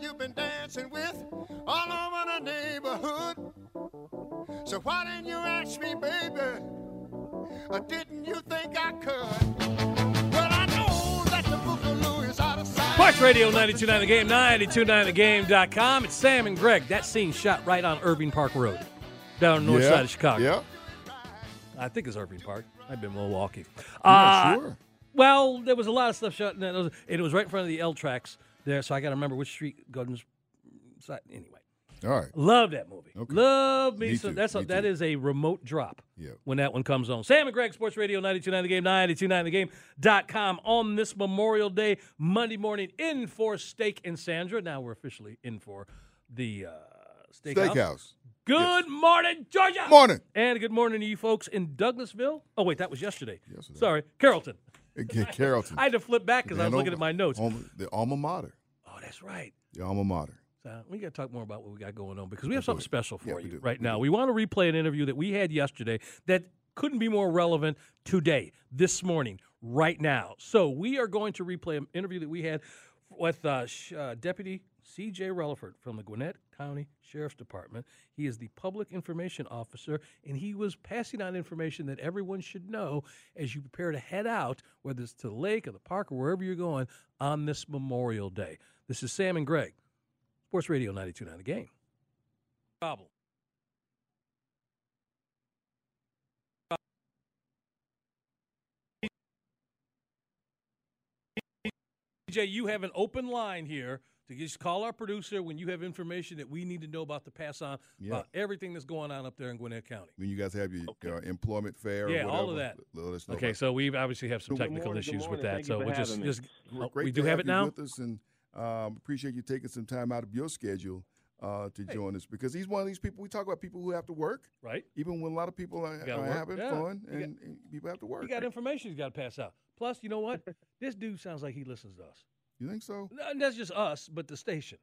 The fella you've been dancing with all over the neighborhood. So why didn't you ask me, baby? Or didn't you think I could? Well, I know that the Boogaloo is out of sight. Sports Radio 92.9 The Game, 92.9thegame.com. It's Sam and Greg. That scene shot right on Irving Park Road, down on the north Yeah, side of Chicago. Yeah. I think it's Irving Park. I've been Milwaukee. I'm Uh, not sure. Well, there was a lot of stuff shot, and it was, and it was right in front of the L tracks there, so I got to remember which street Gordon's side. Anyway, All right. love that movie. Okay. Love me, Me some. too, That's a, me that too. is a remote drop. Yeah. When that one comes on, Sam and Greg Sports Radio 92.9 The Game, 92.9thegame.com on this Memorial Day Monday morning in for Steak and Sandra. Now we're officially in for the uh, steakhouse. Steakhouse. Good morning, Georgia. Morning. And good morning to you folks in Douglasville. Oh wait, that was yesterday. Yesterday. Sorry, Carrollton. Carrollton. I had to flip back because I was looking at my notes. the alma mater. That's right. The alma mater. So we got to talk more about what we got going on because we have something special for Yeah, you right We now. do. We want to replay an interview that we had yesterday that couldn't be more relevant today, this morning, right now. So we are going to replay an interview that we had with uh, uh, Deputy C.J. Reliford from the Gwinnett County Sheriff's Department. He is the public information officer, and he was passing on information that everyone should know as you prepare to head out, whether it's to the lake or the park or wherever you're going on this Memorial Day. This is Sam and Greg. Sports Radio 92.9 The Game. Problem. DJ, you have an open line here to just call our producer when you have information that we need to know about to pass on Yeah. about everything that's going on up there in Gwinnett County. When you guys have your uh, employment fair Yeah, or all of that. let us know Okay, so we obviously have some Good technical morning, good issues with that. Thank So we'll just, having me. just it. oh, Great we do have it you now. Um, appreciate you taking some time out of your schedule uh, to Hey. join us because he's one of these people. We talk about people who have to work, Right? even when a lot of people are, are having Yeah. fun, You got- and, and people have to work. He got information he's got to pass out. Plus, you know what? this dude sounds like he listens to us. You think so? No, And that's just us, but the station.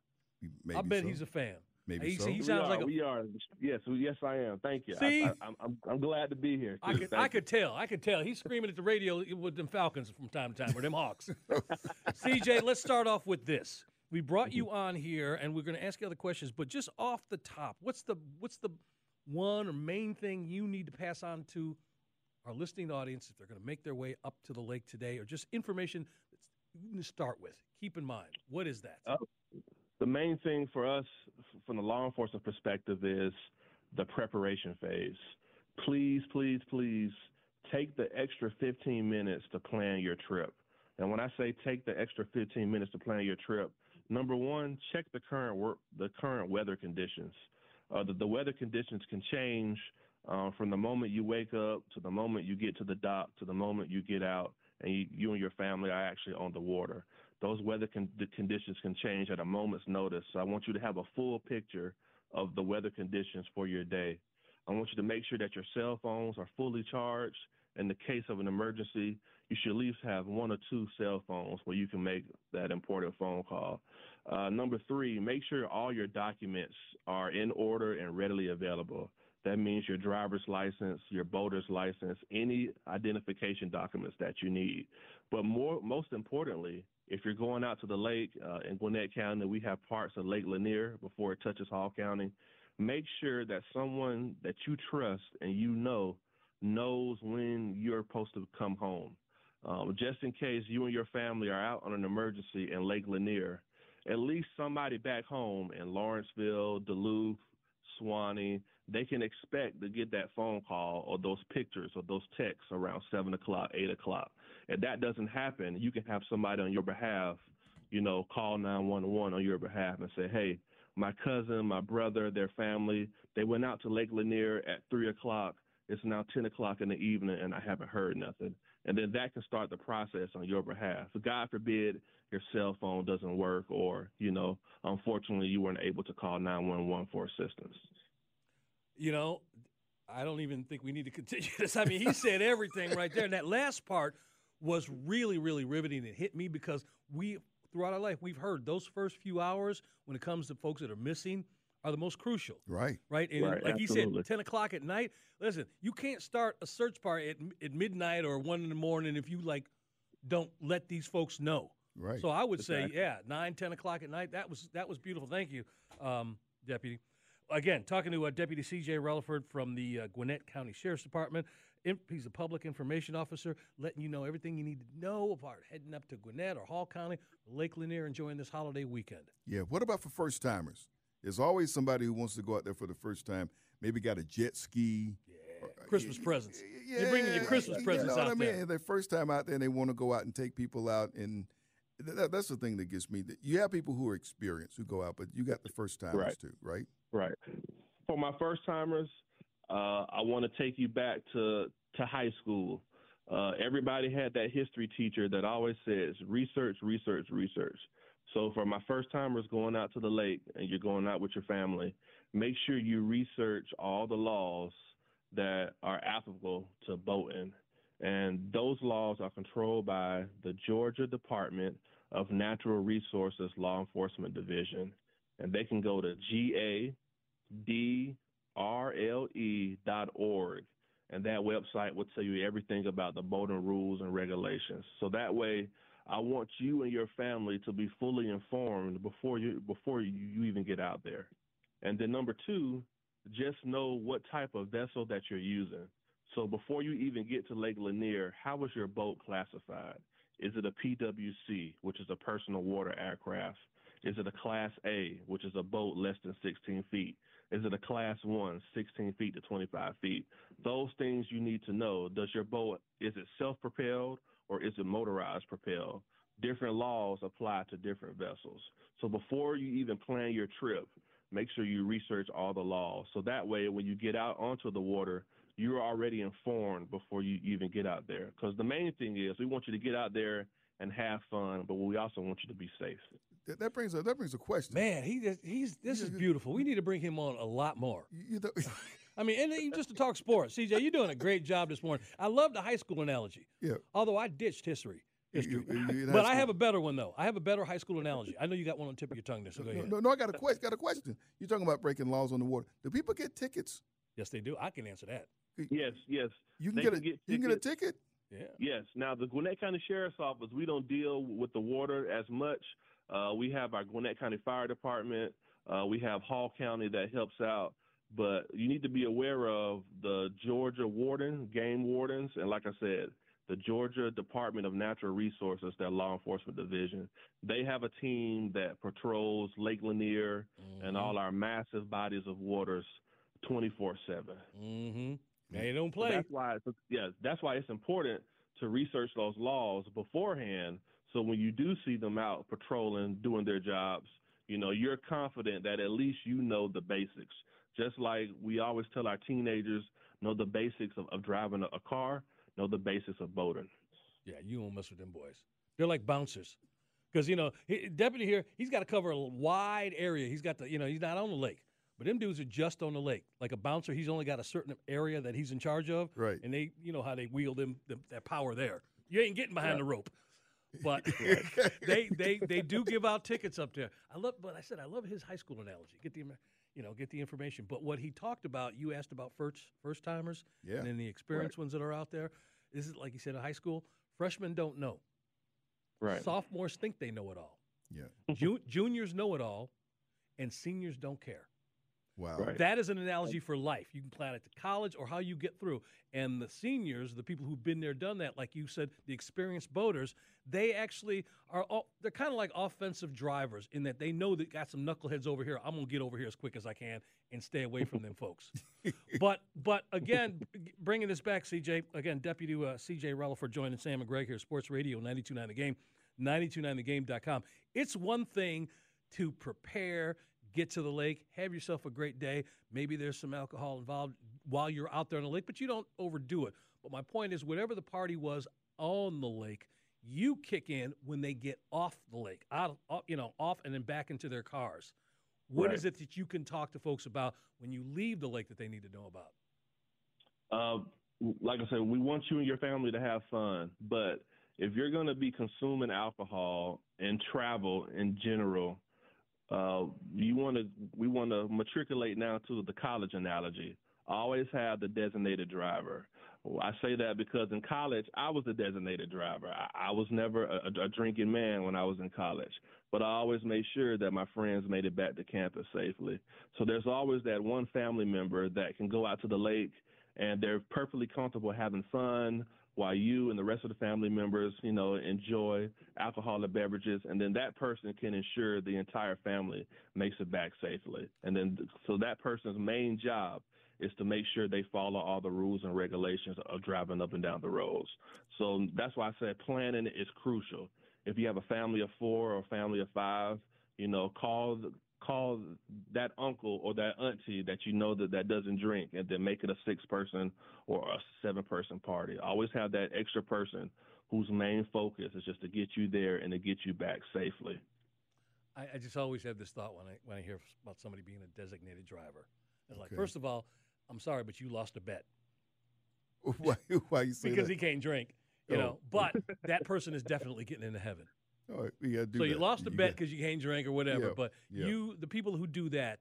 Maybe I bet so. he's a fan. Maybe he, so. he We sounds are, like a, we are. Yes, yes, I am. Thank you. See? I, I, I'm, I'm glad to be here. I could, Thank I you. could tell. I could tell. He's screaming at the radio with them Falcons from time to time, or them Hawks. CJ, let's start off with this. We brought you on here, and we're going to ask you other questions, but just off the top, what's the what's the one or main thing you need to pass on to our listening audience if they're going to make their way up to the lake today, or just information that's you start with? Keep in mind, what is that? Uh, the main thing for us from the law enforcement perspective is the preparation phase. Please, please, please take the extra 15 minutes to plan your trip. And when I say take the extra 15 minutes to plan your trip, number one, check the current work, the current weather conditions. Uh, the, the weather conditions can change uh, from the moment you wake up to the moment you get to the dock to the moment you get out, and you, you and your family are actually on the water those weather con- conditions can change at a moment's notice. So I want you to have a full picture of the weather conditions for your day. I want you to make sure that your cell phones are fully charged. In the case of an emergency, you should at least have one or two cell phones where you can make that important phone call. Uh, number three, make sure all your documents are in order and readily available. That means your driver's license, your boater's license, any identification documents that you need. But more, most importantly, if you're going out to the lake uh, in Gwinnett County, we have parts of Lake Lanier before it touches Hall County. Make sure that someone that you trust and you know knows when you're supposed to come home. Um, just in case you and your family are out on an emergency in Lake Lanier, at least somebody back home in Lawrenceville, Duluth, Suwanee, they can expect to get that phone call or those pictures or those texts around seven o'clock, eight o'clock. If that doesn't happen, you can have somebody on your behalf, you know, call 911 on your behalf and say, hey, my cousin, my brother, their family, they went out to Lake Lanier at three o'clock. It's now 10 o'clock in the evening and I haven't heard nothing. And then that can start the process on your behalf. God forbid your cell phone doesn't work or, you know, unfortunately you weren't able to call 911 for assistance. You know, I don't even think we need to continue this. I mean, he said everything right there. And that last part was really, really riveting. It hit me because we, throughout our life, we've heard those first few hours when it comes to folks that are missing are the most crucial. Right. Right. And Right, like absolutely. he said, 10 o'clock at night. Listen, you can't start a search party at, at midnight or one in the morning if you like don't let these folks know. Right. So I would say, Exactly. yeah, nine, ten o'clock at night. That was that was beautiful. Thank you, um, Deputy. Again, talking to uh, Deputy C.J. Reliford from the uh, Gwinnett County Sheriff's Department. In- he's a public information officer, letting you know everything you need to know about heading up to Gwinnett or Hall County, Lake Lanier, enjoying this holiday weekend. Yeah. What about for first timers? There's always somebody who wants to go out there for the first time. Maybe got a jet ski. or- Christmas presents. Yeah, You're bringing your Christmas you presents know what out I mean? there. Their first time out there, and they want to go out and take people out, and that, that's the thing that gets me. That You have people who are experienced who go out, but you got the first timers Right. too, right? Right. For my first timers, uh, I want to take you back to to high school. Uh, everybody had that history teacher that always says research, research, research. So for my first timers going out to the lake and you're going out with your family, make sure you research all the laws that are applicable to boating. And those laws are controlled by the Georgia Department of Natural Resources Law Enforcement Division. And they can go to GA and that website will tell you everything about the boating rules and regulations. So that way i want you and your family to be fully informed before you before you even get out there. And then number two just know what type of vessel that you're using. So before you even get to lake lanier how is your boat classified? Is it a pwc which is a personal water aircraft? Is it a class a which is a boat less than 16 feet is it a class one, 16 feet to 25 feet? Those things you need to know. Does your boat, is it self propelled or is it motorized propelled? Different laws apply to different vessels. So before you even plan your trip, make sure you research all the laws. So that way, when you get out onto the water, you're already informed before you even get out there. Because the main thing is we want you to get out there and have fun, but we also want you to be safe. That, that brings a that brings a question. Man, he just, he's this is beautiful. We need to bring him on a lot more. You, you know, I mean, and just to talk sports, CJ, you're doing a great job this morning. I love the high school analogy. yeah. Although I ditched history, history. You- you- you but high I have a better one though. I have a better high school analogy. I know you got one on the tip of your tongue there, so go No, ahead. no, no, I got a question. Got a question. You're talking about breaking laws on the water. Do people get tickets? Yes, they do. I can answer that. Yes, yes. You can They get a can get you can get a ticket. Yeah. Yes. Now, the Gwinnett County Sheriff's Office, we don't deal with the water as much. Uh, we have our Gwinnett County Fire Department. Uh, we have Hall County that helps out. But you need to be aware of the Georgia warden, game wardens, and like I said, the Georgia Department of Natural Resources, their law enforcement division. They have a team that patrols Lake Lanier and all our massive bodies of waters 24 7. Mm-hmm. They don't So play. that's why, yeah, that's why it's important to research those laws beforehand. So when you do see them out patrolling, doing their jobs, you know, you're confident that at least you know the basics. Just like we always tell our teenagers, know the basics of, of driving a, a car, know the basics of boating. Yeah, you won't mess with them boys. They're like bouncers. Because, you know, he, deputy here, he's got to cover a wide area. He's got to, you know, he's not on the lake. But them dudes are just on the lake. Like a bouncer, he's only got a certain area that he's in charge of. Right. And they, you know how they wield them, them that power there. You ain't getting behind the rope. But they, they they do give out tickets up there. I love, but I said I love his high school analogy. Get the, you know, get the information. But what he talked about, you asked about first first timers, Yeah. and then the experienced ones that are out there. This is like you said in high school. Freshmen don't know. Right. Sophomores think they know it all. Yeah. Ju- juniors know it all, and seniors don't care. Wow. Right. That is an analogy for life. You can plan it to college or how you get through. And the seniors, the people who've been there, done that, like you said, the experienced boaters, they actually are. All, they're kind of like offensive drivers in that they know that got some knuckleheads over here. I'm gonna get over here as quick as I can and stay away from them folks. But but again, bringing this back, CJ. Again, Deputy uh, CJ Reliford joining Sam and Greg here, Sports Radio 92.9 The Game, 92.9thegame.com. It's one thing to prepare, get to the lake, have yourself a great day. Maybe there's some alcohol involved while you're out there on the lake, but you don't overdo it. But my point is, whatever the party was on the lake, you kick in when they get off the lake, out, off, you know, off and then back into their cars. What is Right. it that you can talk to folks about when you leave the lake that they need to know about? Uh, like I said, we want you and your family to have fun, but if you're going to be consuming alcohol and travel in general, uh, you want to we want to matriculate now to the college analogy. Always have the designated driver. I say that because in college I was the designated driver. I, I was never a, a drinking man when I was in college, but I always made sure that my friends made it back to campus safely. So there's always that one family member that can go out to the lake and they're perfectly comfortable having fun while you and the rest of the family members, you know, enjoy alcoholic beverages, and then that person can ensure the entire family makes it back safely. And then, so that person's main job is to make sure they follow all the rules and regulations of driving up and down the roads. So that's why I said planning is crucial. If you have a family of four or a family of five, you know, call call that uncle or that auntie that you know that that doesn't drink and then make it a six person or a seven person party always have that extra person whose main focus is just to get you there and to get you back safely I, I just always have this thought when I when I hear about somebody being a designated driver. It's like, first of all, I'm sorry, but you lost a bet why, why you say because that? he can't drink, you Oh. know. But that person is definitely getting into heaven. All right, we gotta do so you that. lost a You bet because you can't drink or whatever. Yeah, But yeah. you, the people who do that,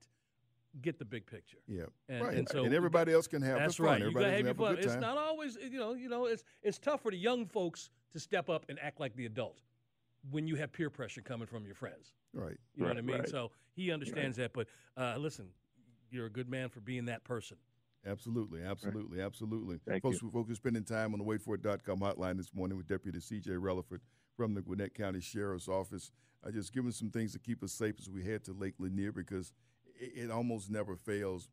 get the big picture. Yeah, And- right. and so- everybody else can have That's the fun. right. You Everybody gotta have your fun. good It's time. not always, you know, you know, it's it's tough for the young folks to step up and act like the adult when you have peer pressure coming from your friends. right. You know what I mean? right. So he understands that. But uh, listen, you're a good man for being that person. Absolutely, absolutely, absolutely. Thank folks, you. folks are spending time on the waitforit.com hotline this morning with Deputy C.J. Reliford from the Gwinnett County Sheriff's Office. I just giving some things to keep us safe as we head to Lake Lanier because it, it almost never fails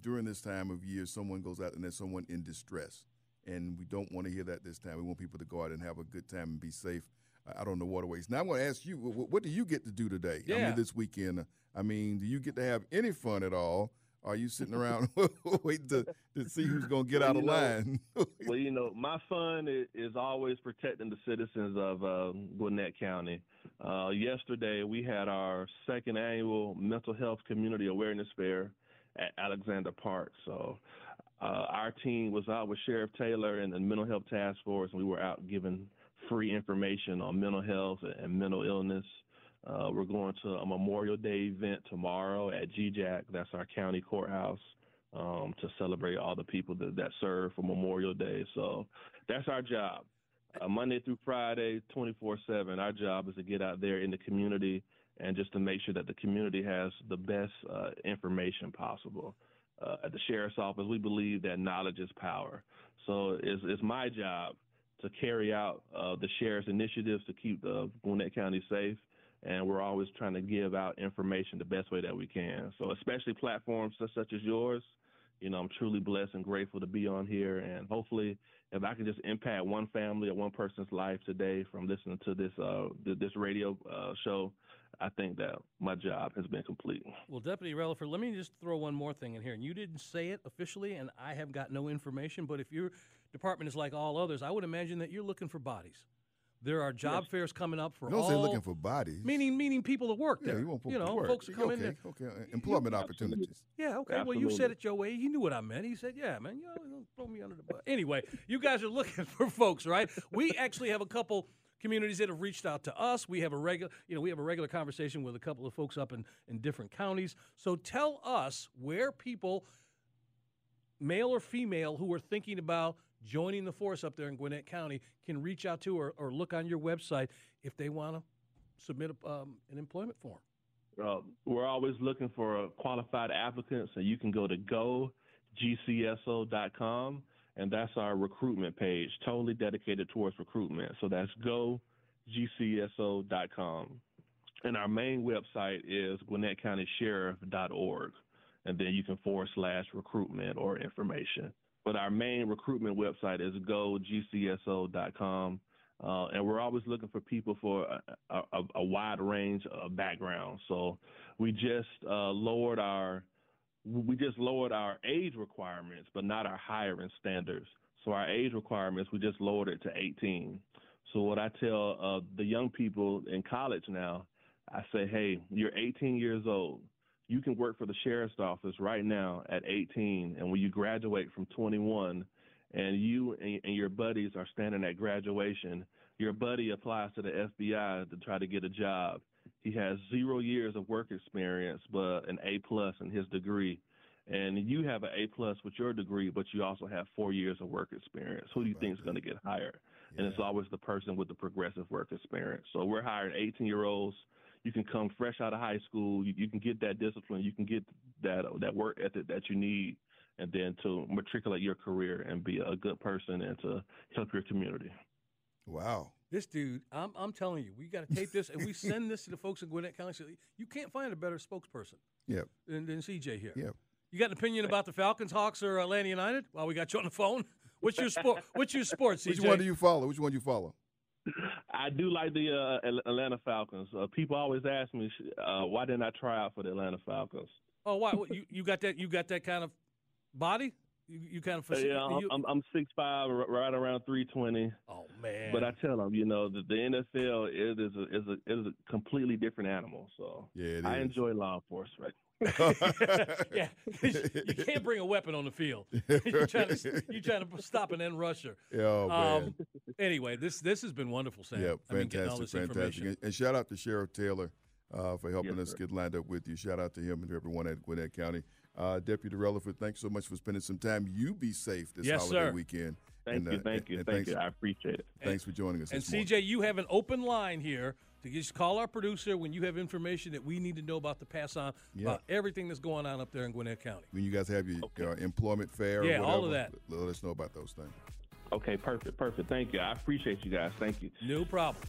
during this time of year. Someone goes out and there's someone in distress, and we don't want to hear that this time. We want people to go out and have a good time and be safe uh, out on the waterways. Now I'm going to ask you, what, what do you get to do today? I Yeah. mean, this weekend. I mean, do you get to have any fun at all? Are you sitting around waiting to, to see who's going to get Well, out of know, line? well, you know, my fun is, is always protecting the citizens of uh, Gwinnett County. Uh, yesterday, we had our second annual Mental Health Community Awareness Fair at Alexander Park. So, uh, our team was out with Sheriff Taylor and the Mental Health Task Force, and we were out giving free information on mental health and mental illness. Uh, we're going to a Memorial Day event tomorrow at GJAC. That's our county courthouse um, to celebrate all the people that, that serve for Memorial Day. So that's our job. Uh, Monday through Friday, 24 7. Our job is to get out there in the community and just to make sure that the community has the best uh, information possible. Uh, at the sheriff's office, we believe that knowledge is power. So it's, it's my job to carry out uh, the sheriff's initiatives to keep Gwinnett County safe and we're always trying to give out information the best way that we can. So, especially platforms such, as yours, you know, I'm truly blessed and grateful to be on here. And hopefully, if I can just impact one family or one person's life today from listening to this uh, this radio uh, show, I think that my job has been complete. Well, Deputy Reliford, let me just throw one more thing in here. And you didn't say it officially, and I have got no information. But if your department is like all others, I would imagine that you're looking for bodies. There are job fairs coming up for Don't all. say looking for bodies. meaning meaning people to work yeah, there. you want people you know, to work. folks Yeah, come okay, in there. Okay, uh, employment opportunities. Yeah, okay. Well, you said it your way. He knew what I meant. He said, "Yeah, man, you know, don't throw me under the bus." Anyway, you guys are looking for folks, right? We actually have a couple communities that have reached out to us. We have a regular, you know, we have a regular conversation with a couple of folks up in in different counties. So tell us where people, male or female, who are thinking about joining the force up there in Gwinnett County, can reach out to or, or look on your website if they want to submit a, um, an employment form. Uh, we're always looking for qualified applicants, and you can go to gogcso.com, and that's our recruitment page, totally dedicated towards recruitment. So that's gogcso.com. And our main website is GwinnettCountySheriff.org, and then you can forward slash recruitment or information. But our main recruitment website is gogcso.com. Uh, and we're always looking for people for a, a, a wide range of backgrounds. So we just uh, lowered our we just lowered our age requirements, but not our hiring standards. So our age requirements we just lowered it to 18. So what I tell uh, the young people in college now, I say, hey, you're 18 years old. You can work for the sheriff's office right now at 18, and when you graduate from 21 and you and, your buddies are standing at graduation, your buddy applies to the FBI to try to get a job. He has zero years of work experience, but an A plus in his degree. And you have an A plus with your degree, but you also have four years of work experience. Who do you think is going to get hired? Yeah. And it's always the person with the progressive work experience. So we're hiring 18 year olds. You can come fresh out of high school. You, you can get that discipline. You can get that that work ethic that you need and then to matriculate your career and be a good person and to help your community. Wow. This dude, I'm, I'm telling you, we got to tape this and we send this to the folks in Gwinnett County. You can't find a better spokesperson yep. than, than CJ here. Yep. You got an opinion about the Falcons, Hawks, or Atlanta United? While we got you on the phone, what's your sport? What's your sport, CJ? Which one do you follow? Which one do you follow? I do like the uh, Atlanta Falcons. Uh, people always ask me, uh, why didn't I try out for the Atlanta Falcons? Oh, why? you you got that? You got that kind of body? You, you kind of yeah. You, I'm I'm six five, right around three twenty. Oh man! But I tell them, you know, the, the NFL it is a is a is a completely different animal. So yeah, I enjoy law enforcement. yeah, you can't bring a weapon on the field. you're trying to you're trying to stop an end rusher. Oh man. Um, anyway, this this has been wonderful, Sam. Yeah, fantastic, I mean, fantastic. And, and, shout out to Sheriff Taylor uh, for helping yes, us sir. get lined up with you. Shout out to him and everyone at Gwinnett County. Uh, Deputy Reliford, thanks so much for spending some time. You be safe this yes, holiday sir. weekend. Thank and, you, uh, thank you, thank you. I appreciate it. Thanks for joining us. And CJ, morning. you have an open line here to just call our producer when you have information that we need to know about to pass on yeah. about everything that's going on up there in Gwinnett County. When you guys have your okay. employment fair, yeah, whatever, all of that. Let us know about those things. Okay, perfect, perfect. Thank you. I appreciate you guys. Thank you. No problem.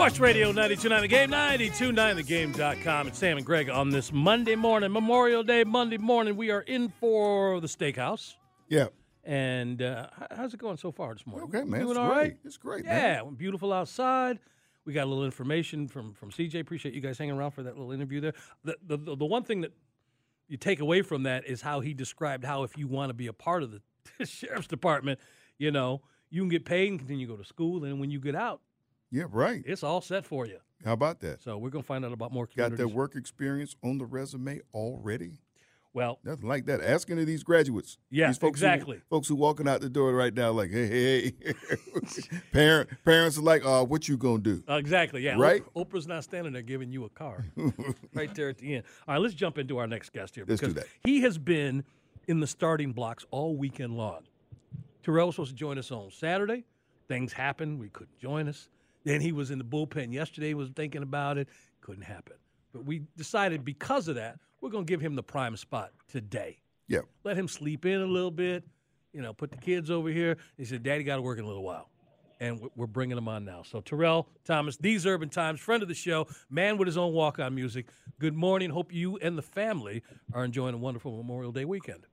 Sports Radio 929 The Game, 929thegame.com. It's Sam and Greg on this Monday morning, Memorial Day Monday morning. We are in for the steakhouse. Yeah. And uh, how's it going so far this morning? Okay, man. Doing it's all great. right? It's great, yeah, man. beautiful outside. We got a little information from, from CJ. Appreciate you guys hanging around for that little interview there. The, the, the, the one thing that you take away from that is how he described how if you want to be a part of the sheriff's department, you know, you can get paid and continue to go to school. And when you get out, yeah, right. It's all set for you. How about that? So we're gonna find out about more. Got that work experience on the resume already? Well, nothing like that. Asking to these graduates. Yeah, these folks exactly. Who, folks who walking out the door right now, like, hey, hey, hey. Parent, parents are like, uh, what you gonna do? Uh, exactly. Yeah. Right. Oprah's not standing there giving you a car. right there at the end. All right, let's jump into our next guest here let's because do that. he has been in the starting blocks all weekend long. Terrell was supposed to join us on Saturday. Things happened. We couldn't join us. Then he was in the bullpen yesterday, was thinking about it. Couldn't happen. But we decided because of that, we're going to give him the prime spot today. Yeah. Let him sleep in a little bit, you know, put the kids over here. He said, Daddy got to work in a little while. And we're bringing him on now. So, Terrell Thomas, These Urban Times, friend of the show, man with his own walk on music. Good morning. Hope you and the family are enjoying a wonderful Memorial Day weekend.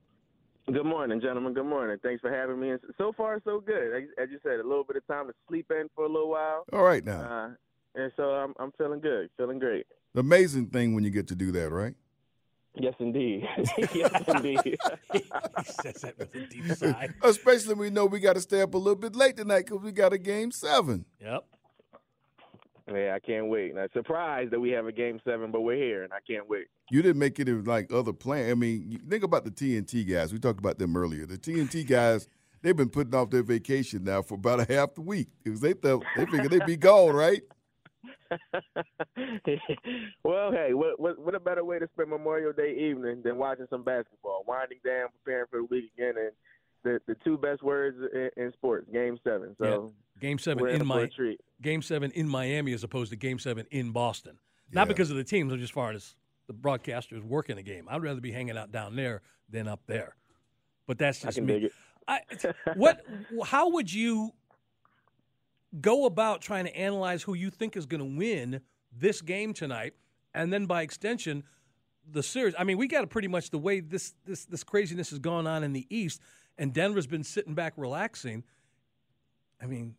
Good morning, gentlemen. Good morning. Thanks for having me. And So far, so good. As you said, a little bit of time to sleep in for a little while. All right now. Uh, and so I'm I'm feeling good, feeling great. Amazing thing when you get to do that, right? Yes, indeed. yes, indeed. he says that with a deep sigh. Especially when we know we got to stay up a little bit late tonight because we got a game seven. Yep. Yeah, I can't wait. I'm surprised that we have a game seven, but we're here, and I can't wait. You didn't make it like other plans. I mean, think about the TNT guys. We talked about them earlier. The TNT guys, they've been putting off their vacation now for about a half the week because they thought they figured they'd be gone, right? well, hey, what, what what a better way to spend Memorial Day evening than watching some basketball, winding down, preparing for the week again, and the the two best words in, in sports, Game Seven. So yeah. Game Seven in, in my Game Seven in Miami as opposed to Game Seven in Boston. Not yeah. because of the teams, but just as far as the broadcasters working the game. I'd rather be hanging out down there than up there. But that's just me. I, what? How would you go about trying to analyze who you think is going to win this game tonight, and then by extension, the series. I mean, we got to pretty much the way this this this craziness has gone on in the East, and Denver's been sitting back relaxing. I mean,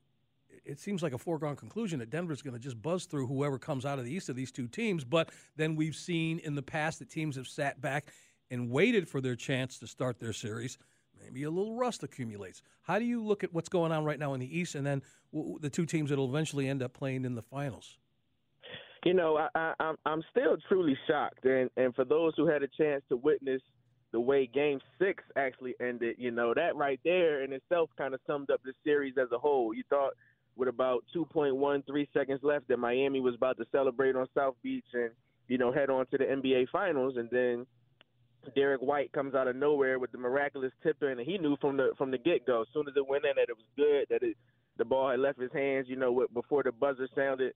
it seems like a foregone conclusion that Denver's going to just buzz through whoever comes out of the East of these two teams. But then we've seen in the past that teams have sat back and waited for their chance to start their series maybe a little rust accumulates. How do you look at what's going on right now in the East, and then the two teams that will eventually end up playing in the finals? You know, I, I, I'm still truly shocked, and and for those who had a chance to witness the way Game Six actually ended, you know, that right there in itself kind of summed up the series as a whole. You thought with about 2.13 seconds left that Miami was about to celebrate on South Beach and you know head on to the NBA Finals, and then Derrick White comes out of nowhere with the miraculous tip in, and he knew from the from the get go, as soon as it went in, that it was good, that it the ball had left his hands, you know, before the buzzer sounded.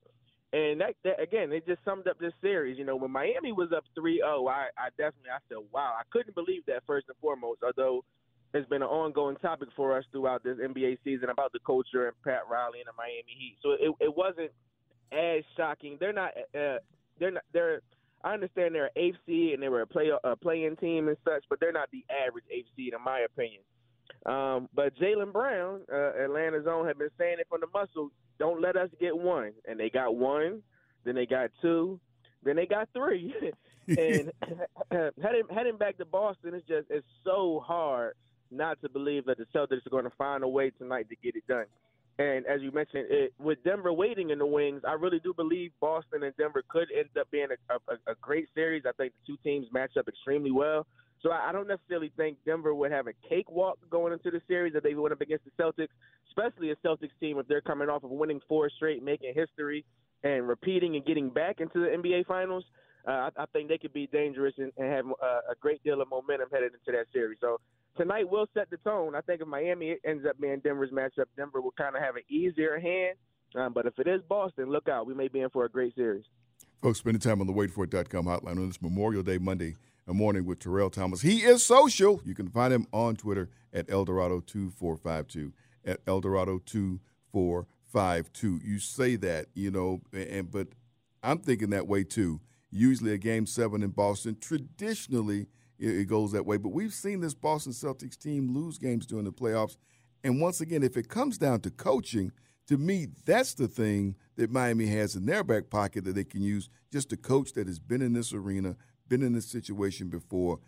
And that, that again, it just summed up this series. You know, when Miami was up 3-0, I, I definitely I said, wow, I couldn't believe that first and foremost. Although it's been an ongoing topic for us throughout this NBA season about the culture and Pat Riley and the Miami Heat. So it, it wasn't as shocking. They're not. Uh, they're not. They're I understand they're an seed and they were a play a playing team and such, but they're not the average seed in my opinion. Um, but Jaylen Brown, uh, Atlanta's own, had been saying it from the muscle. Don't let us get one, and they got one, then they got two, then they got three, and heading heading back to Boston is just it's so hard not to believe that the Celtics are going to find a way tonight to get it done. And as you mentioned, it, with Denver waiting in the wings, I really do believe Boston and Denver could end up being a, a, a great series. I think the two teams match up extremely well. So I, don't necessarily think Denver would have a cakewalk going into the series that they went up against the Celtics, especially a Celtics team if they're coming off of winning four straight, making history, and repeating and getting back into the NBA Finals. Uh, I, I think they could be dangerous and, and have uh, a great deal of momentum headed into that series. So tonight will set the tone. I think if Miami ends up being Denver's matchup, Denver will kind of have an easier hand. Um, but if it is Boston, look out. We may be in for a great series. Folks, spending time on the waitforit.com hotline on this Memorial Day Monday morning with Terrell Thomas. He is social. You can find him on Twitter at Eldorado2452. At Eldorado2452. You say that, you know, and but I'm thinking that way too. Usually a game seven in Boston, traditionally – it, it goes that way. But we've seen this Boston Celtics team lose games during the playoffs. And once again, if it comes down to coaching, to me, that's the thing that Miami has in their back pocket that they can use just a coach that has been in this arena, been in this situation before.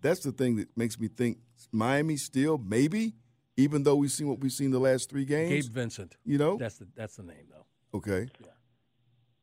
That's the thing that makes me think Miami still, maybe, even though we've seen what we've seen the last three games. Gabe Vincent. You know? That's the that's the name though. Okay. Yeah.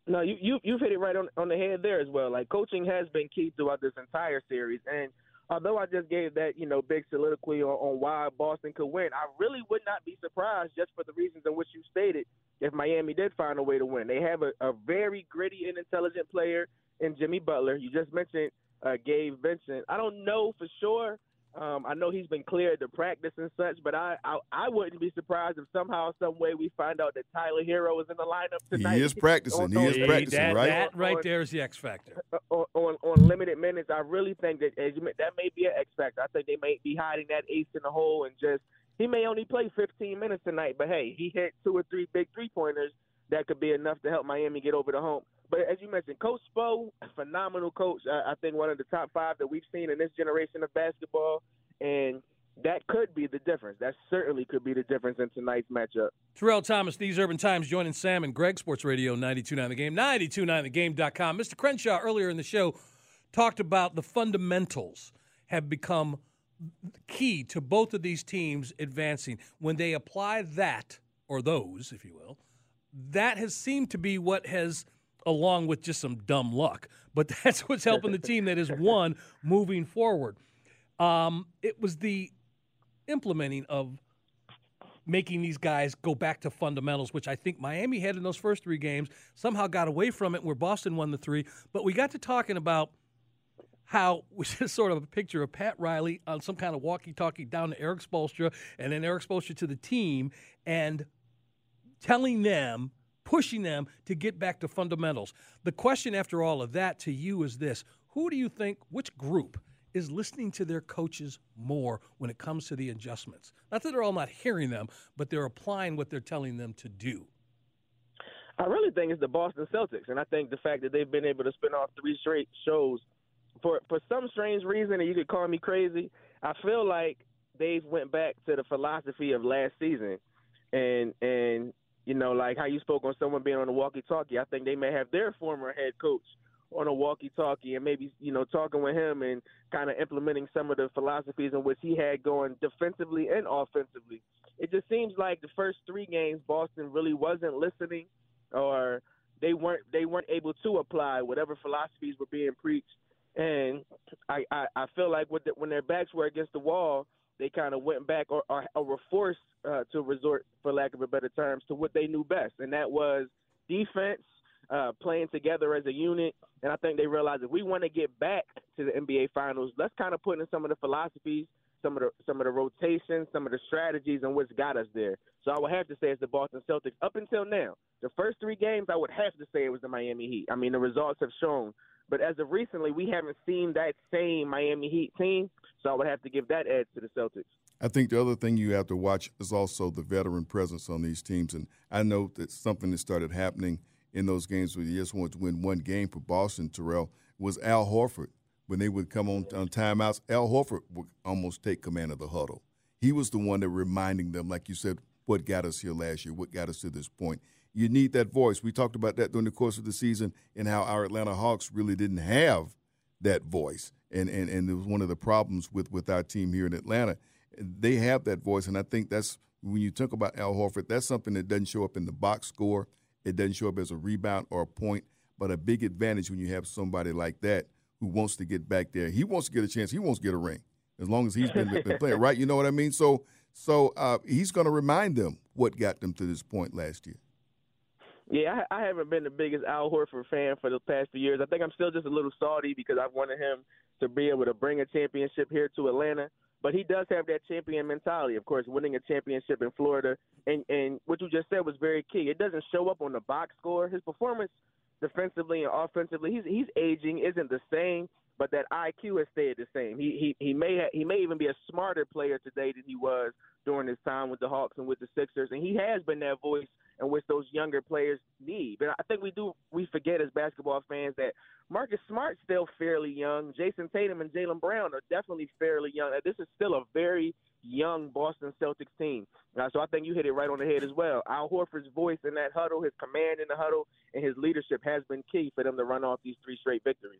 No, you, you you've hit it right on on the head there as well. Like coaching has been key throughout this entire series, and although I just gave that you know big soliloquy on, on why Boston could win, I really would not be surprised just for the reasons in which you stated if Miami did find a way to win. They have a, a very gritty and intelligent player in Jimmy Butler. You just mentioned uh, Gabe Vincent. I don't know for sure um, I know he's been cleared to practice and such, but I, I, I wouldn't be surprised if somehow, some way, we find out that Tyler Herro is in the lineup tonight. He is practicing. he is practicing, that, right? That right there is the X factor. On, on, on limited minutes, I really think that as you, that may be an X factor. I think they may be hiding that ace in the hole and just he may only play 15 minutes tonight, but hey, he hit two or three big three pointers that could be enough to help Miami get over the hump. But as you mentioned, Coach Spo, phenomenal coach. I think one of the top five that we've seen in this generation of basketball and that could be the difference. That certainly could be the difference in tonight's matchup. Terrell Thomas, These Urban Times, joining Sam and Greg, Sports Radio 92.9 The Game, 92.9thegame.com. Mr. Crenshaw, earlier in the show, talked about the fundamentals have become key to both of these teams advancing. When they apply that, or those, if you will, that has seemed to be what has, along with just some dumb luck, but that's what's helping the team that is one moving forward. Um, it was the implementing of making these guys go back to fundamentals, which I think Miami had in those first three games. Somehow got away from it where Boston won the three. But we got to talking about how which is sort of a picture of Pat Riley on some kind of walkie-talkie down to Erik Spoelstra and then Erik Spoelstra to the team and telling them, pushing them to get back to fundamentals. The question after all of that to you is this: Who do you think, which group is listening to their coaches more when it comes to the adjustments? Not that they're all not hearing them, but they're applying what they're telling them to do. I really think it's the Boston Celtics, and I think the fact that they've been able to spin off three straight shows for for some strange reason, and you could call me crazy. I feel like they've went back to the philosophy of last season, and and you know like how you spoke on someone being on the walkie-talkie. I think they may have their former head coach on a walkie-talkie and maybe you know talking with him and kind of implementing some of the philosophies in which he had going defensively and offensively. It just seems like the first three games Boston really wasn't listening, or they weren't they weren't able to apply whatever philosophies were being preached and I, I, I feel like with the, when their backs were against the wall, they kind of went back or, or, or were forced uh, to resort, for lack of a better terms, to what they knew best, and that was defense, uh, playing together as a unit. And I think they realized if we want to get back to the NBA Finals, let's kind of put in some of the philosophies, some of the some of the rotations, some of the strategies, and what's got us there. So I would have to say it's the Boston Celtics. Up until now, the first three games, I would have to say it was the Miami Heat. I mean, the results have shown but as of recently, we haven't seen that same Miami Heat team, so I would have to give that edge to the Celtics. I think the other thing you have to watch is also the veteran presence on these teams. And I know that something that started happening in those games where you just wanted to win one game for Boston, Terrell, was Al Horford. When they would come on, on timeouts, Al Horford would almost take command of the huddle. He was the one that reminding them, like you said, what got us here last year, what got us to this point you need that voice. We talked about that during the course of the season and how our Atlanta Hawks really didn't have that voice. And, and, and it was one of the problems with, with our team here in Atlanta. They have that voice, and I think that's when you talk about Al Horford, that's something that doesn't show up in the box score. It doesn't show up as a rebound or a point, but a big advantage when you have somebody like that who wants to get back there. He wants to get a chance. He wants to get a ring as long as he's been, been playing, right? You know what I mean? So, so uh, he's going to remind them what got them to this point last year. Yeah, I, I haven't been the biggest Al Horford fan for the past few years. I think I'm still just a little salty because I wanted him to be able to bring a championship here to Atlanta. But he does have that champion mentality. Of course, winning a championship in Florida, and and what you just said was very key. It doesn't show up on the box score. His performance defensively and offensively, he's he's aging, isn't the same, but that IQ has stayed the same. He he he may ha- he may even be a smarter player today than he was during his time with the Hawks and with the Sixers, and he has been that voice and which those younger players need. But I think we do we forget as basketball fans that Marcus Smart's still fairly young. Jayson Tatum and Jaylen Brown are definitely fairly young. This is still a very young Boston Celtics team. Uh, so I think you hit it right on the head as well. Al Horford's voice in that huddle, his command in the huddle, and his leadership has been key for them to run off these three straight victories.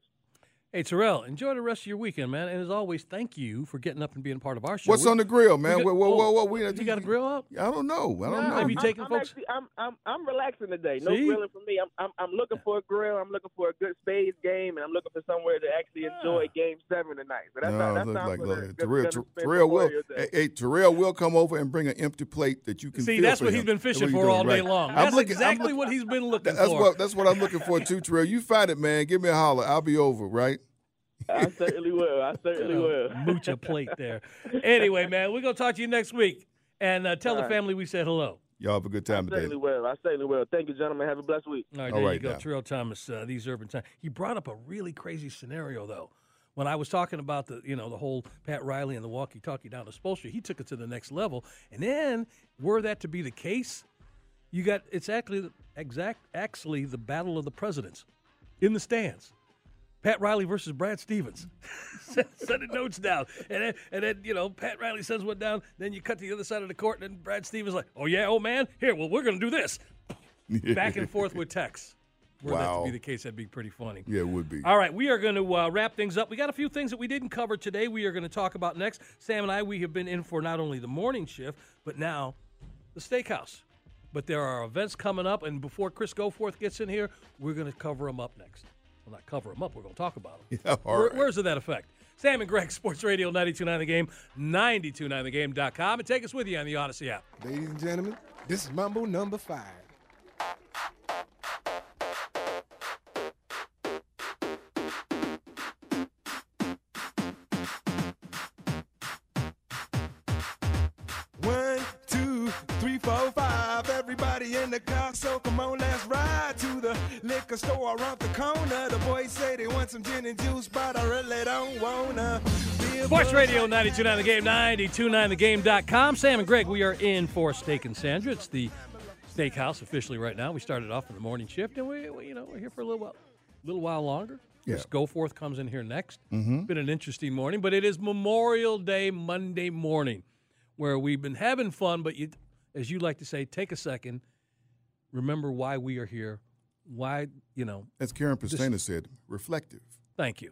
Hey, Terrell, enjoy the rest of your weekend, man. And as always, thank you for getting up and being part of our show. What's we, on the grill, man? Got, whoa, whoa, whoa, whoa. We, you got a grill up? I don't know. I don't no, know. Maybe I'm, taking I'm folks. Actually, I'm, I'm, I'm relaxing today. No See? grilling for me. I'm, I'm, I'm looking for a grill. I'm looking for a good spades game, and I'm looking for somewhere to actually enjoy Game Seven tonight. So that's no, not, that's look not like, for look, the, Terrell, gonna Terrell will. Day. Hey, Terrell will come over and bring an empty plate that you can. See, that's for what him. he's been That's fishing for all day long. That's exactly what he's been looking for. that's what I'm looking for too, Terrell. You find it, man. Give me a holler. I'll be over. Right. I certainly will. I certainly You know, will. Mucha plate there. Anyway, man, we're gonna talk to you next week, and uh, tell All the right. family we said hello. Y'all have a good I time today. certainly will. I certainly will. Thank you, gentlemen. Have a blessed week. All right, All there right you go, now. Terrell Thomas. Uh, these urban times. He brought up a really crazy scenario though. When I was talking about the, you know, the whole Pat Riley and the walkie-talkie down to Spoelstra, he took it to the next level. And then, were that to be the case, you got it's actually exact actually the battle of the presidents in the stands. Pat Riley versus Brad Stevens. Send the notes down, and then, and then you know Pat Riley sends one down. Then you cut to the other side of the court, and then Brad Stevens like, "Oh yeah, old man, here, well we're gonna do this." Back and forth with texts. Were that to be the case, that'd be pretty funny. Yeah, it would be. All right, we are going to uh, wrap things up. We got a few things that we didn't cover today. We are going to talk about next. Sam and I, we have been in for not only the morning shift, but now the steakhouse. But there are events coming up, and before Chris Goforth gets in here, we're going to cover them up next. Well, not cover them up. We're going to talk about them. Yeah, all Where- right. Where's that effect? Sam and Greg, Sports Radio 929 The Game, 929thegame.com, and take us with you on the Odyssey app. Ladies and gentlemen, this is Mambo number five. One, two, three, four, five. Everybody in the car, so come on, let's ride to the liquor store around the corner. The boys say they want some gin and juice, but I really don't wanna. Sports Radio 929 The Game, 929thegame.com. Sam and Greg, we are in for Steak and Sandra. It's the steakhouse officially right now. We started off in the morning shift, and we, we you know, we're here for a little while, little while longer. Yeah. Chris Goforth comes in here next. Mm-hmm. Been an interesting morning, but it is Memorial Day Monday morning, where we've been having fun. But you, as you like to say, take a second, remember why we are here. Why you know? As Karen Pastena said, reflective. Thank you.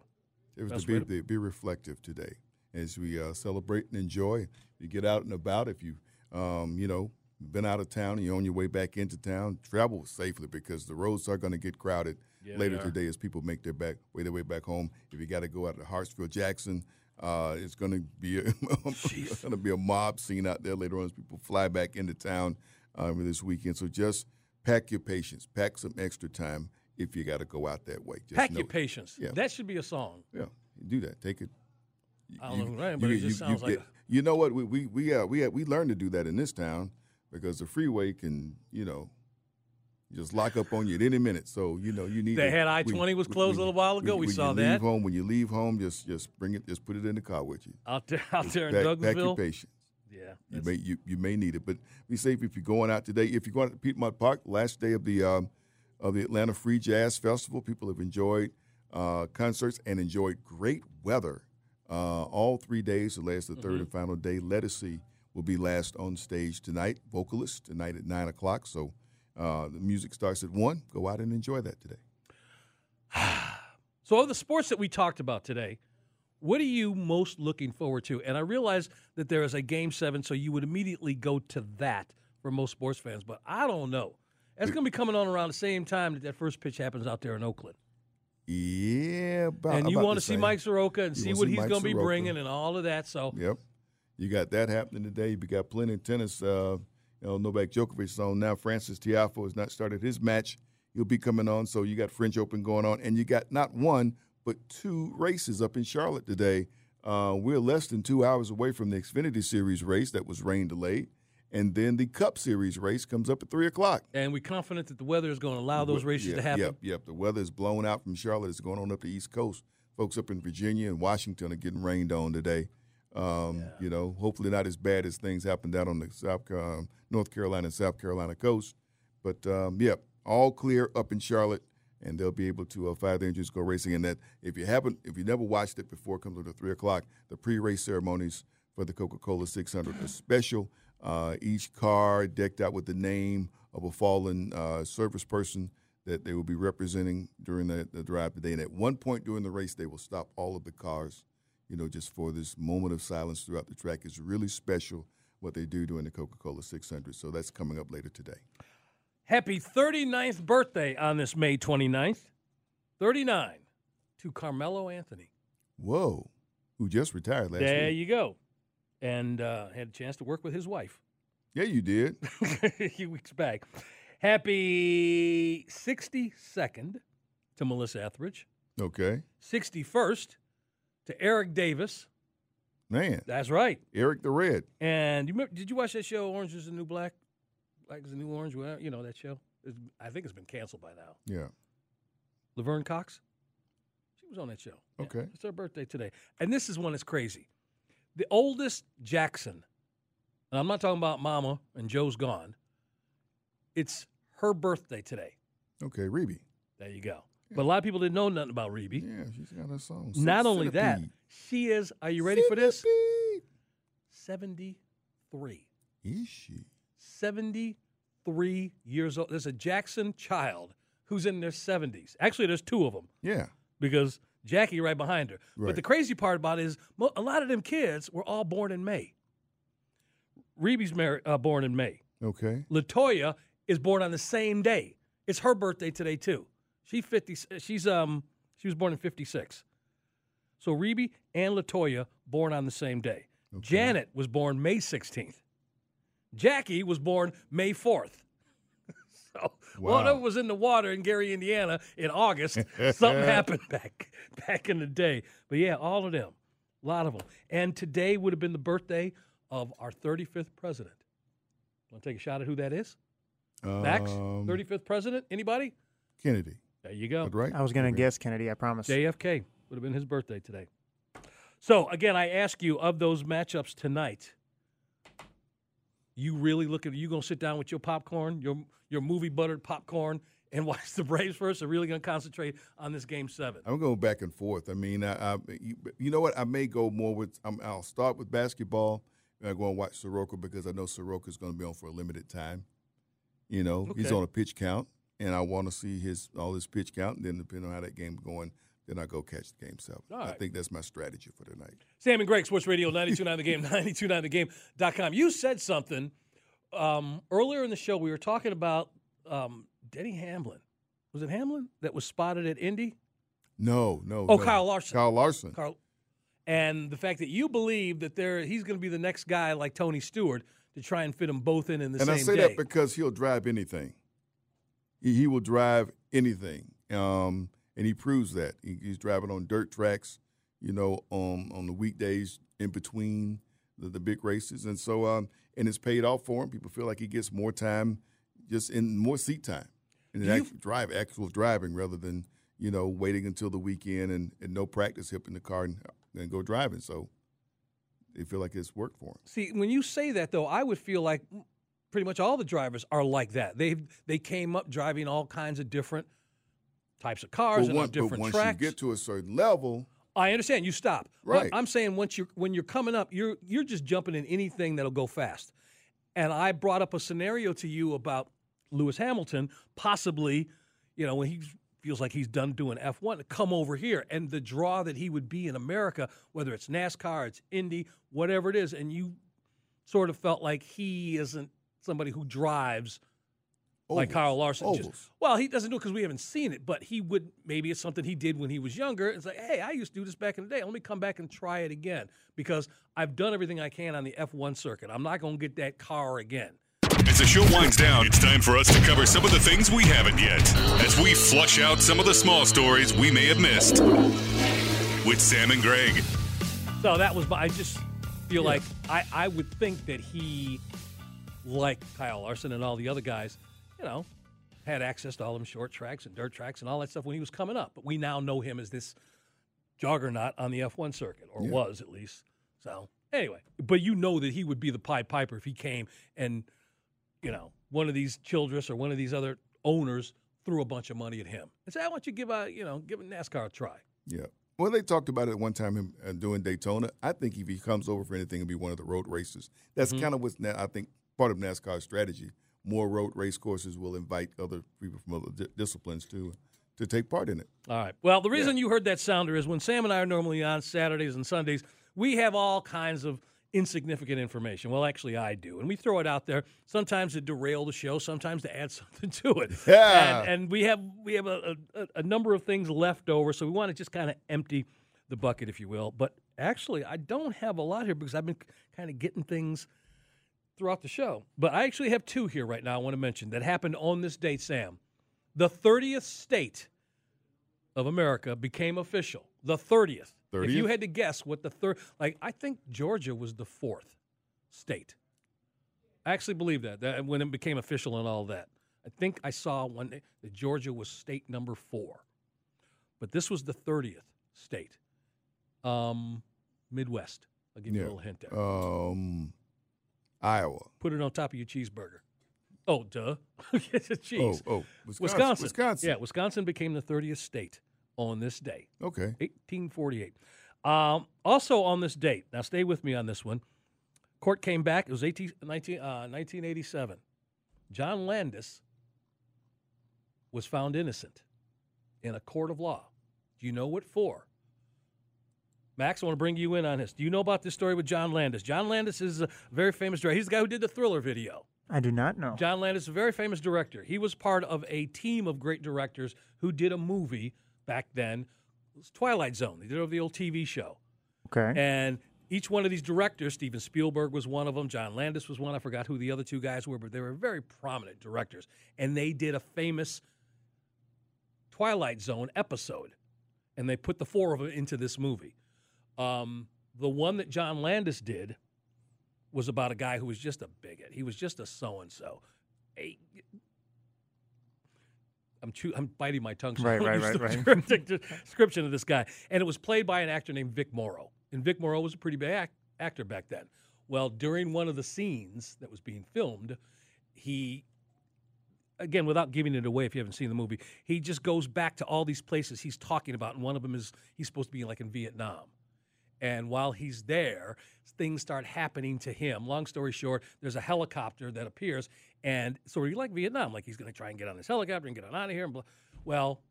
It was to be, to be reflective today as we uh, celebrate and enjoy. You get out and about. If you, um, you know, been out of town and you're on your way back into town, travel safely because the roads are going to get crowded Yeah, later today as people make their back way their way back home. If you got to go out to Hartsfield Jackson, uh, it's going to be a, going to be a mob scene out there later on as people fly back into town um, this weekend. So just pack your patience, pack some extra time if you got to go out that way. Just Pack know your it. patience. Yeah. That should be a song. Yeah, do that. Take it. I don't know, right, but it just sounds like get- you know what we we we uh, we uh, we learned to do that in this town because the freeway can you know just lock up on you at any minute. So you know you need. They to- had I-20 was closed a little while ago. We when saw that. Leave home when you leave home, just just bring it, just put it in the car with you. out there, out there in Pack, pack your patience. Yeah, You may you, you may need it, but be safe if you're going out today. If you're going to Piedmont Park, last day of the um, of the Atlanta Free Jazz Festival, people have enjoyed uh, concerts and enjoyed great weather uh, all three days. The last, the 3rd Mm-hmm. and final day. Lettucey will be last on stage tonight. Vocalist tonight at nine o'clock. So uh, the music starts at one. Go out and enjoy that today. So, of the sports that we talked about today, what are you most looking forward to? And I realize that there is a game seven, so you would immediately go to that for most sports fans. But I don't know. That's going to be coming on around the same time that that first pitch happens out there in Oakland. Yeah, about, and you want to see same. Mike Soroka and You see what see he's going to be bringing and all of that. So, Yep. You got that happening today. You got plenty of tennis. Uh, you know, Novak Djokovic is on now. Frances Tiafoe has not started his match. He'll be coming on. So you got French Open going on, and you got not one but two races up in Charlotte today. Uh, we're less than two hours away from the Xfinity Series race that was rain delayed, and then the Cup Series race comes up at three o'clock. and we're confident that the weather is going to allow those races Yep, to happen. Yep, yep. The weather is blowing out from Charlotte. It's going on up the East Coast. Folks up in Virginia and Washington are getting rained on today. Um, You know, hopefully not as bad as things happen down on the South um, North Carolina and South Carolina coast. But um, yeah, all clear up in Charlotte, and they'll be able to uh, fire the engines, go racing. And that if you haven't, if you never watched it before, comes up at three o'clock. The pre-race ceremonies for the Coca-Cola 600 are special. Uh, each car decked out with the name of a fallen uh, service person that they will be representing during the, the drive today. And at one point during the race, they will stop all of the cars, you know, just for this moment of silence throughout the track. It's really special what they do during the Coca-Cola 600. So that's coming up later today. Happy 39th birthday on this May 29th. 39 to Carmelo Anthony. Whoa, who just retired last year? there week? you go. And uh, had a chance to work with his wife yeah, you did. a few weeks back. Happy 62nd to Melissa Etheridge. Okay, 61st to Eric Davis. man, That's right. Eric the Red. And you remember, did you watch that show, Orange is the New Black? Black is the New Orange? Whatever, You know that show? It's, I think it's been canceled by now. Yeah. Laverne Cox? She was on that show. Yeah, Okay. it's her birthday today. And this is one that's crazy. The oldest Jackson, and I'm not talking about Mama and Joe's gone, it's her birthday today. Okay, Rebbie. There you go. But a lot of people didn't know nothing about Rebbie. Yeah, she's got her song. Not only that, she is, are you ready for this? 73. Is she? 73 years old. There's a Jackson child who's in their 70s. Actually, there's two of them Yeah. because Jackie right behind her. But the crazy part about it is a lot of them kids were all born in May. Rebbie's mar- uh, born in May. Okay. Latoya is born on the same day. It's her birthday today too. She 50. She's um she was born in 56. So Rebbie and Latoya born on the same day. Janet was born May 16th. Jackie was born May 4th. So one of them was in the water in Gary, Indiana in August. Something happened back back in the day. But yeah, all of them. A lot of them. And today would have been the birthday of our 35th president. Want to take a shot at who that is? Max, Um, 35th president? Anybody? Kennedy. There you go. Right? I was going to Okay. guess Kennedy, I promise. JFK would have been his birthday today. So again, I ask you of those matchups tonight, you really look at you gonna sit down with your popcorn, your your movie buttered popcorn, and watch the Braves first, or really gonna concentrate on this game seven? I'm going back and forth. I mean, I, I you, you know what? I may go more with. i I'll start with basketball. And I'm going to watch Soroka because I know Soroka is going to be on for a limited time. You know, he's on a pitch count, and I want to see his all his pitch count. And then depending on how that game going, then I go catch the game seven. All I think that's my strategy for tonight. Sam and Greg, Sports Radio 929 The Game, 929TheGame.com. You said something um, earlier in the show. We were talking about um, Denny Hamlin. Was it Hamlin that was spotted at Indy? No, no. Oh, no. Kyle Larson. Kyle Larson. Carl, and the fact that you believe that there he's going to be the next guy like Tony Stewart to try and fit them both in in the and same I say day. that because he'll drive anything. He, he will drive anything, um, and he proves that. He, he's driving on dirt tracks, you know, on on the weekdays in between the, the big races, and so um, and it's paid off for him. People feel like he gets more time, just in more seat time, and you- actual drive, actual driving rather than you know waiting until the weekend and, and no practice, hip in the car and, and go driving. So they feel like it's worked for him. See, when you say that though, I would feel like pretty much all the drivers are like that. They they came up driving all kinds of different types of cars and one- on different but once tracks. you get to a certain level, I understand you stop. Right. But I'm saying once you're when you're coming up, you're you're just jumping in anything that'll go fast. And I brought up a scenario to you about Lewis Hamilton possibly, you know, when he feels like he's done doing F1 to come over here and the draw that he would be in America, whether it's NASCAR, it's Indy, whatever it is, and you sort of felt like he isn't somebody who drives like Kyle Larson. Just- well, he doesn't do it because we haven't seen it, but he would maybe it's something he did when he was younger. It's like, hey, I used to do this back in the day. Let me come back and try it again because I've done everything I can on the F1 circuit. I'm not going to get that car again. As the show winds down, it's time for us to cover some of the things we haven't yet, as we flush out some of the small stories we may have missed. With Sam and Greg. So that was. I just feel like I, I would think that he, like Kyle Larson and all the other guys, you know, had access to all them short tracks and dirt tracks and all that stuff when he was coming up. But we now know him as this juggernaut on the F1 circuit, or Yeah. was at least. So anyway, but you know that he would be the Pied Piper if he came and, you know, one of these Childress or one of these other owners threw a bunch of money at him and said, "I want you to give a, you know, give NASCAR a try." Yeah. Well, they talked about it one time him uh, doing Daytona. I think if he comes over for anything, it'll be one of the road races. That's Mm-hmm. kind of what's now, I think part of NASCAR's strategy. More road race courses will invite other people from other di- disciplines to to take part in it. All right. Well, the reason you heard that sounder is when Sam and I are normally on Saturdays and Sundays, we have all kinds of insignificant information. Well, actually, I do. And we throw it out there, sometimes to derail the show, sometimes to add something to it. Yeah. And, and we have we have a, a, a number of things left over, so we want to just kind of empty the bucket, if you will. But actually, I don't have a lot here because I've been kind of getting things throughout the show. But I actually have two here right now I want to mention that happened on this date, Sam. The 30th state of America became official. The 30th. If you had to guess what the third, like, I think Georgia was the fourth state. I actually believe that, that when it became official and all that. I think I saw one day that Georgia was state number four. But this was the 30th state. Um, Midwest. I'll give you a little hint there. Um, Iowa. Put it on top of your cheeseburger. Oh, duh. Cheese. Oh, oh, Wisconsin. Wisconsin. Wisconsin. Yeah, Wisconsin became the 30th state on this day, Okay. 1848. Um, also on this date, now stay with me on this one. Court came back. It was 18, 19, uh, 1987. John Landis was found innocent in a court of law. Do you know what for? Max, I want to bring you in on this. Do you know about this story with John Landis? John Landis is a very famous director. He's the guy who did the Thriller video. I do not know. John Landis is a very famous director. He was part of a team of great directors who did a movie back then was Twilight Zone. They did it over the old TV show. Okay. And each one of these directors, Steven Spielberg was one of them, John Landis was one. I forgot who the other two guys were, but they were very prominent directors. And they did a famous Twilight Zone episode, and they put the four of them into this movie. Um, the one that John Landis did was about a guy who was just a bigot. He was just a so and so. I'm chew- I'm biting my tongue. So Right, right, right, right. description of this guy, and it was played by an actor named Vic Morrow. And Vic Morrow was a pretty big ac- actor back then. Well, during one of the scenes that was being filmed, he again, without giving it away, if you haven't seen the movie, he just goes back to all these places he's talking about, and one of them is he's supposed to be like in Vietnam. And while he's there, things start happening to him. Long story short, there's a helicopter that appears, and sort of like Vietnam, like he's going to try and get on this helicopter and get on out of here. And blah. Well,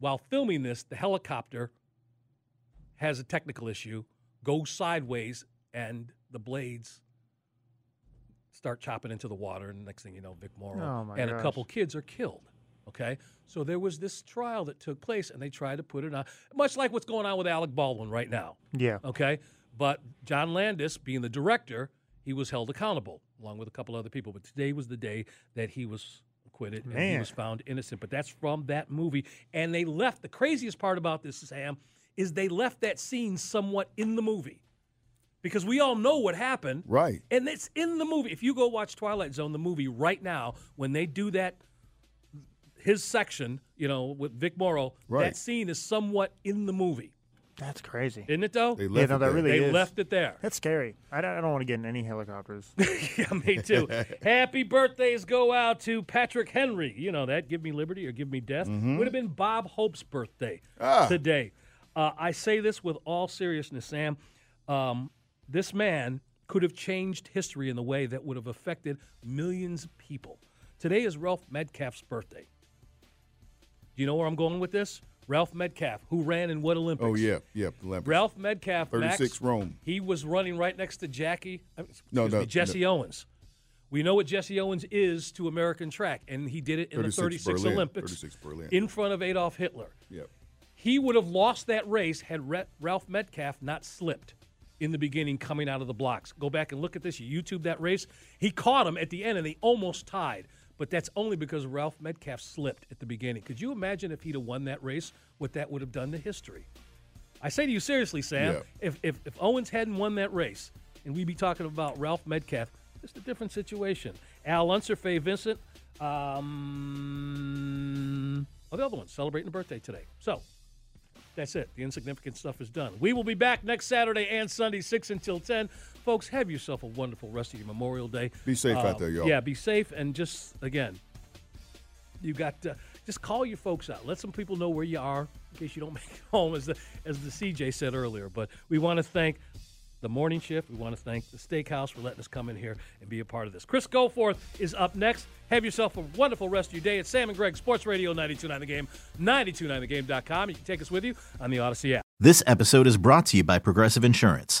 while filming this, the helicopter has a technical issue, goes sideways, and the blades start chopping into the water. And next thing you know, Vic Morrow Oh, and a couple kids are killed. Okay, so there was this trial that took place, and they tried to put it on, much like what's going on with Alec Baldwin right now. Yeah. Okay, but John Landis, being the director, he was held accountable along with a couple other people. But today was the day that he was acquitted and he was found innocent. But that's from that movie, and they left. The craziest part about this, Sam, is they left that scene somewhat in the movie. Because we all know what happened. Right. And it's in the movie. If you go watch Twilight Zone, the movie right now, when they do that, his section, you know, with Vic Morrow, Right. that scene is somewhat in the movie. That's crazy. Isn't it though? They Yeah, left no, it that there. really they is. left it there. That's scary. I don't, I don't want to get in any helicopters. yeah, me too. Happy birthdays go out to Patrick Henry. You know that. Give me liberty or give me death. Would have been Bob Hope's birthday Ah. today. Uh, I say this with all seriousness, Sam. Um, this man could have changed history in the way that would have affected millions of people. Today is Ralph Metcalfe's birthday. Do you know where I'm going with this? Ralph Metcalfe, who ran in what Olympics? Oh yeah, yeah. Olympics. Ralph Metcalfe, 36 Max, Rome. He was running right next to Jackie. uh, No, no, me, Jesse Owens. We know what Jesse Owens is to American track, and he did it in 36 the 36 Berlin, Olympics 36 Berlin. in front of Adolf Hitler. Yep. He would have lost that race had Re- Ralph Metcalfe not slipped in the beginning coming out of the blocks. Go back and look at this. You YouTube that race. He caught him at the end, and they almost tied. But that's only because Ralph Metcalfe slipped at the beginning. Could you imagine if he'd have won that race, what that would have done to history? I say to you seriously, Sam, Yeah. if, if, if Owens hadn't won that race, and we'd be talking about Ralph Metcalfe, just a different situation. Al Unser, Fay Vincent, um, oh, the other one celebrating a birthday today. So that's it. The insignificant stuff is done. We will be back next Saturday and Sunday, 6 until 10. Folks, have yourself a wonderful rest of your Memorial Day. Be safe out Uh, there, y'all. Yeah, be safe. And just, again, you got to just call your folks out. Let some people know where you are in case you don't make it home, as the as the CJ said earlier. But we want to thank the morning shift. We want to thank the steakhouse for letting us come in here and be a part of this. Chris Goforth is up next. Have yourself a wonderful rest of your day. It's Sam and Greg Sports Radio 929 The Game, 929thegame.com. You can take us with you on the Odyssey app. This episode is brought to you by Progressive Insurance.